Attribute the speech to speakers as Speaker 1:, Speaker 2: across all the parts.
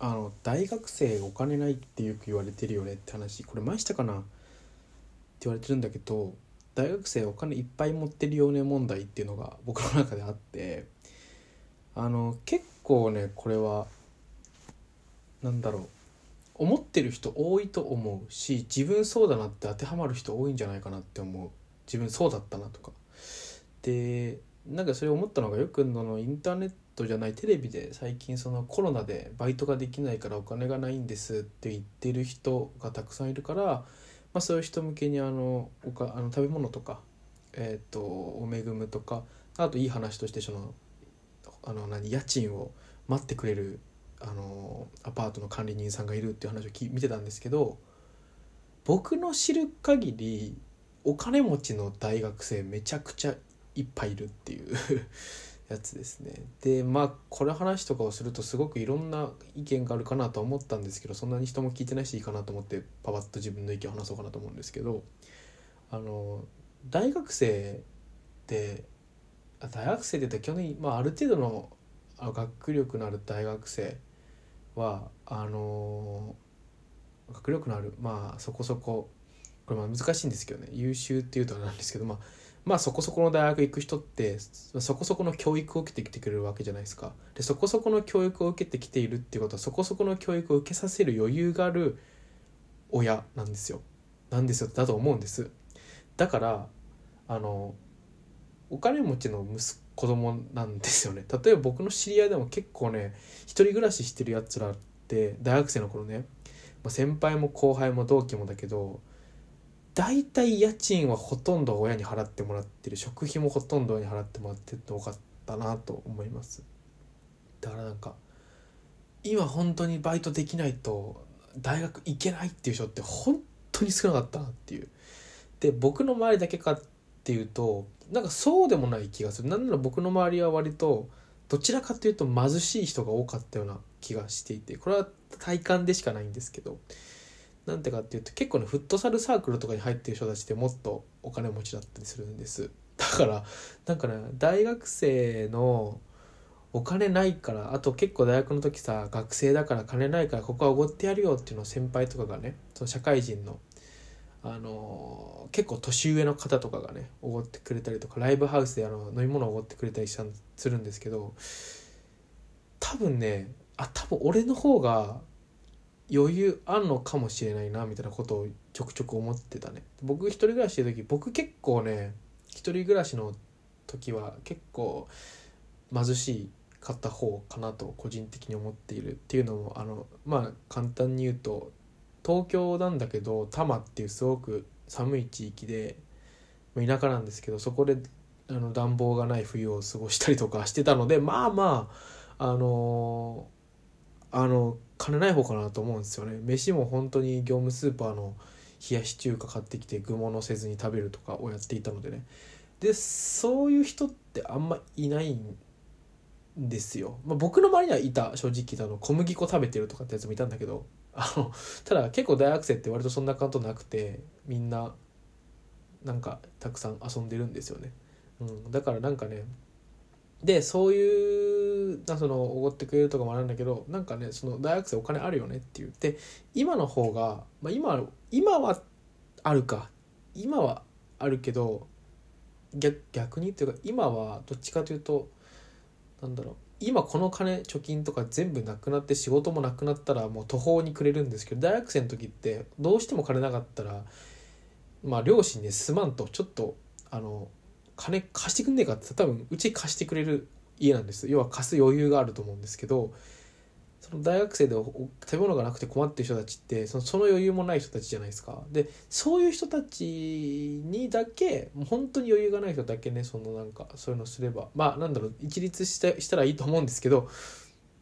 Speaker 1: あの大学生お金ないってよく言われてるよねって話。これ前したかな？って言われてるんだけど大学生お金いっぱい持ってるよね問題っていうのが僕の中であって。あの結構ねこれはなんだろう。思ってる人多いと思うし自分そうだなって当てはまる人多いんじゃないかなって思う。自分そうだったなとか。でなんかそれ思ったのがよくのインターネットトじゃないテレビで最近そのコロナでバイトができないからお金がないんですって言ってる人がたくさんいるから、まあ、そういう人向けにあのおかあの食べ物とか、えーと、お恵むとかあといい話としてそのあの何家賃を待ってくれるあのアパートの管理人さんがいるっていう話をき見てたんですけど僕の知る限りお金持ちの大学生めちゃくちゃいっぱいいるっていう。やつですね。でまあこれ話とかをするとすごくいろんな意見があるかなと思ったんですけどそんなに人も聞いてないしいいかなと思ってパパッと自分の意見を話そうかなと思うんですけどあの大学生って大学生って言ったら基本的に、まあ、ある程度の学力のある大学生はあの学力のあるまあそこそここれまあ難しいんですけどね優秀っていうとあれなんですけどまあまあそこそこの大学行く人ってそこそこの教育を受けてきてくれるわけじゃないですか。でそこそこの教育を受けてきているっていうことはそこそこの教育を受けさせる余裕がある親なんですよ。なんですよ。だと思うんです。だからあのお金持ちの息子供なんですよね。例えば僕の知り合いでも結構ね一人暮らししてるやつらって大学生の頃ね、まあ、先輩も後輩も同期もだけど大体家賃はほとんど親に払ってもらってる食費もほとんど親に払ってもらってって多かったなと思います。だからなんか今本当にバイトできないと大学行けないっていう人って本当に少なかったなっていう。で僕の周りだけかっていうとなんかそうでもない気がする。なんなら僕の周りは割とどちらかというと貧しい人が多かったような気がしていてこれは体感でしかないんですけど。なんてかっていうと結構ねフットサルサークルとかに入ってる人たちってもっとお金持ちだったりするんです。だからなんかね大学生のお金ないからあと結構大学の時さ学生だから金ないからここはおごってやるよっていうのを先輩とかがねその社会人のあの結構年上の方とかがねおごってくれたりとかライブハウスであの飲み物おごってくれたりしたするんですけど多分ねあ多分俺の方が余裕あんのかもしれないなみたいなことをちょくちょく思ってたね。僕一人暮らししてる時僕結構ね一人暮らしの時は結構貧しいかった方かなと個人的に思っているっていうのもあのまあ簡単に言うと東京なんだけど多摩っていうすごく寒い地域で田舎なんですけどそこであの暖房がない冬を過ごしたりとかしてたのでまあまああのあの金ない方かなと思うんですよね。飯も本当に業務スーパーの冷やし中華買ってきて具物せずに食べるとかをやっていたのでね。でそういう人ってあんまいないんですよ、まあ、僕の周りにはいた正直あの小麦粉食べてるとかってやつもいたんだけど。あのただ結構大学生って割とそんな感じなくてみんななんかたくさん遊んでるんですよね、うん、だからなんかねでそういうなそのおごってくれるとかもあるんだけどなんかねその大学生お金あるよねって言って今の方が、まあ、今今はあるか。今はあるけど逆逆にっていうか今はどっちかというとなんだろう。今この金貯金とか全部なくなって仕事もなくなったらもう途方に暮れるんですけど大学生の時ってどうしても金なかったらまあ両親にすまんとちょっとあの金貸してくんねえかって多分うち貸してくれる家なんです。要は貸す余裕があると思うんですけどその大学生で食べ物がなくて困ってる人たちってそのその余裕もない人たちじゃないですか。でそういう人たちにだけ本当に余裕がない人だけねそのなんかそういうのすれば。まあなんだろう一律したしたらいいと思うんですけど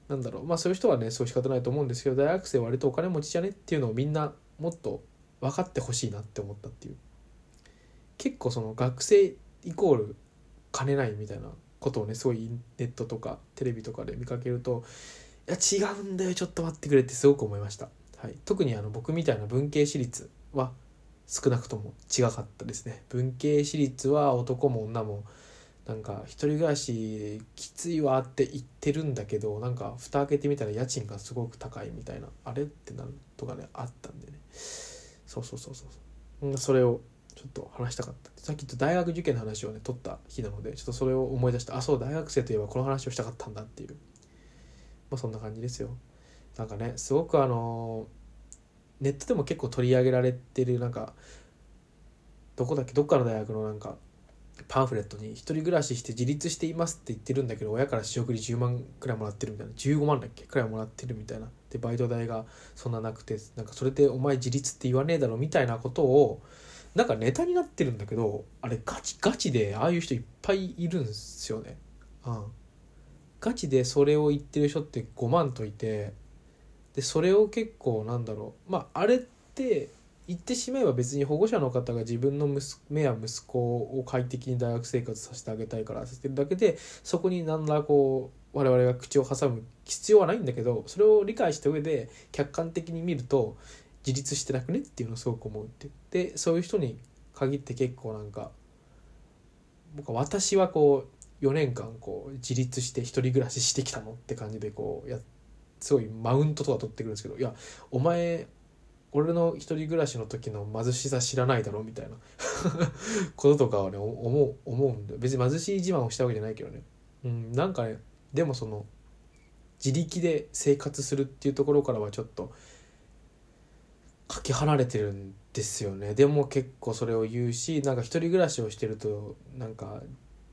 Speaker 1: なんだろう。まあそういう人はねそういう仕方ないと思うんですけど大学生割とお金持ちじゃねっていうのをみんなもっと分かってほしいなって思ったっていう。結構その学生イコール金ないみたいなことをねすごいネットとかテレビとかで見かけるといや違うんだよちょっと待ってくれってすごく思いました、はい、特にあの僕みたいな文系私立は少なくとも違かったですね。文系私立は男も女もなんか一人暮らしきついわって言ってるんだけどなんか蓋開けてみたら家賃がすごく高いみたいなあれってなんとかねあったんでね。そうそうそうそうそれをちょっと話したかった。さっき言った大学受験の話をね取った日なのでちょっとそれを思い出してあそう大学生といえばこの話をしたかったんだっていう。まあそんな感じですよ。なんかねすごくあのネットでも結構取り上げられてるなんかどこだっけどっかの大学のなんかパンフレットに「一人暮らしして自立しています」って言ってるんだけど親から仕送り10万くらいもらってるみたいな15万だっけくらいもらってるみたいな。でバイト代がそんななくてなんかそれでお前自立って言わねえだろみたいなことをなんかネタになってるんだけどあれガチガチでああいう人いっぱいいるんですよね。うん、ガチでそれを言ってる人って5万といてでそれを結構なんだろうまああれって言ってしまえば別に保護者の方が自分の娘や息子を快適に大学生活させてあげたいからさせてるだけでそこに何らこう我々が口を挟む必要はないんだけどそれを理解した上で客観的に見ると自立してなくねっていうのをすごく思うってでそういう人に限って結構なんか僕は私はこう4年間こう自立して一人暮らししてきたのって感じでこうやすごいマウントとか取ってくるんですけどいやお前俺の一人暮らしの時の貧しさ知らないだろみたいな こととかはね思う思うんで別に貧しい自慢をしたわけじゃないけどね。うんなんかねでもその自力で生活するっていうところからはちょっとかけ離れてるんですよね。でも結構それを言うしなんか一人暮らしをしてるとなんか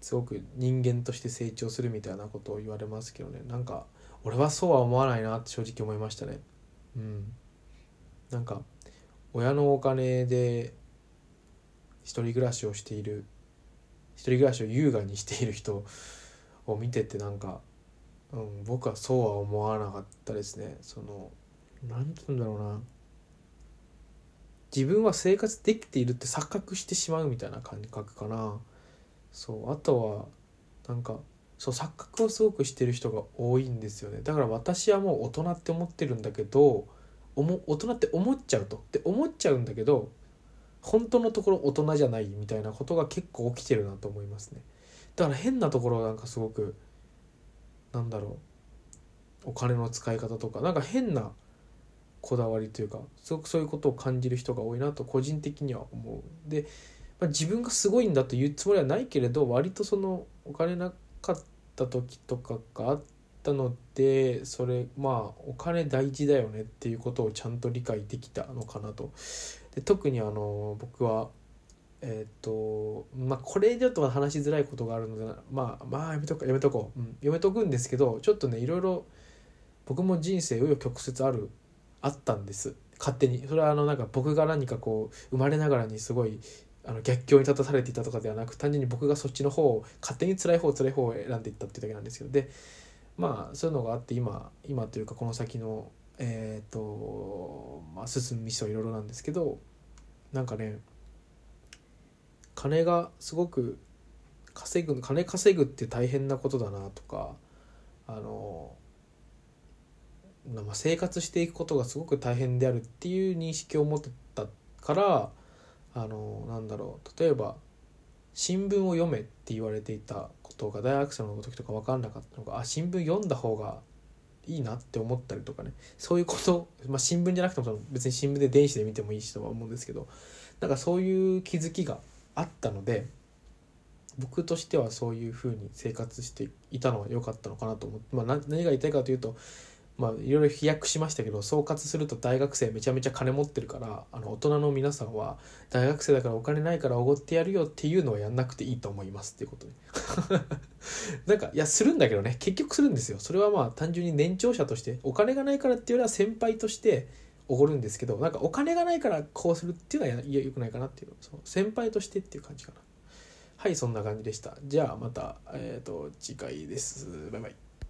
Speaker 1: すごく人間として成長するみたいなことを言われますけどね。なんか俺はそうは思わないなって正直思いましたね。うん。なんか親のお金で一人暮らしをしている一人暮らしを優雅にしている人を見ててなんか、うん、僕はそうは思わなかったですね。その何て言うんだろうな。自分は生活できているって錯覚してしまうみたいな感覚かな。そうあとはなんかそう錯覚をすごくしてる人が多いんですよね。だから私はもう大人って思ってるんだけど大人って思っちゃうと。って思っちゃうんだけど本当のところ大人じゃないみたいなことが結構起きてるなと思いますね。だから変なところなんかすごくなんだろうお金の使い方とかなんか変なこだわりというかすごくそういうことを感じる人が多いなと個人的には思うで、まあ、自分がすごいんだと言うつもりはないけれど割とそのお金なかった時とかがあったのでそれまあお金大事だよねっていうことをちゃんと理解できたのかなと。で特にあの僕はえっ、ー、とまあこれちょっと話しづらいことがあるのでまあまあやめとこやめとこう、うん、やめとくんですけどちょっとねいろいろ僕も人生紆余曲折あるあったんです。勝手に。それはあのなんか僕が何かこう生まれながらにすごいあの逆境に立たされていたとかではなく単純に僕がそっちの方を勝手に辛い方辛い方を選んでいったっていうだけなんですけどでまあそういうのがあって今今というかこの先のえっ、ー、とまあ進む道はいろいろなんですけどなんかね金がすごく稼ぐ金稼ぐって大変なことだなとかあのまあ、生活していくことがすごく大変であるっていう認識を持ってたからあのなんだろう例えば新聞を読めって言われていたことが大学生の時とか分かんなかったのがあ新聞読んだ方がいいなって思ったりとかねそういうこと、まあ、新聞じゃなくても別に新聞で電子で見てもいいしとは思うんですけどなんかそういう気づきがあったので僕としてはそういうふうに生活していたのは良かったのかなと思って、まあ、何が言いたいかというとまあいろいろ飛躍しましたけど総括すると大学生めちゃめちゃ金持ってるからあの大人の皆さんは大学生だからお金ないからおごってやるよっていうのはやんなくていいと思いますっていうことで なんかいやするんだけどね結局するんですよ。それはまあ単純に年長者としてお金がないからっていうよりは先輩としておごるんですけどなんかお金がないからこうするっていうのはよくないかなっていう。そう先輩としてっていう感じかな。はいそんな感じでした。じゃあまたえっ、ー、と次回です。バイバイ。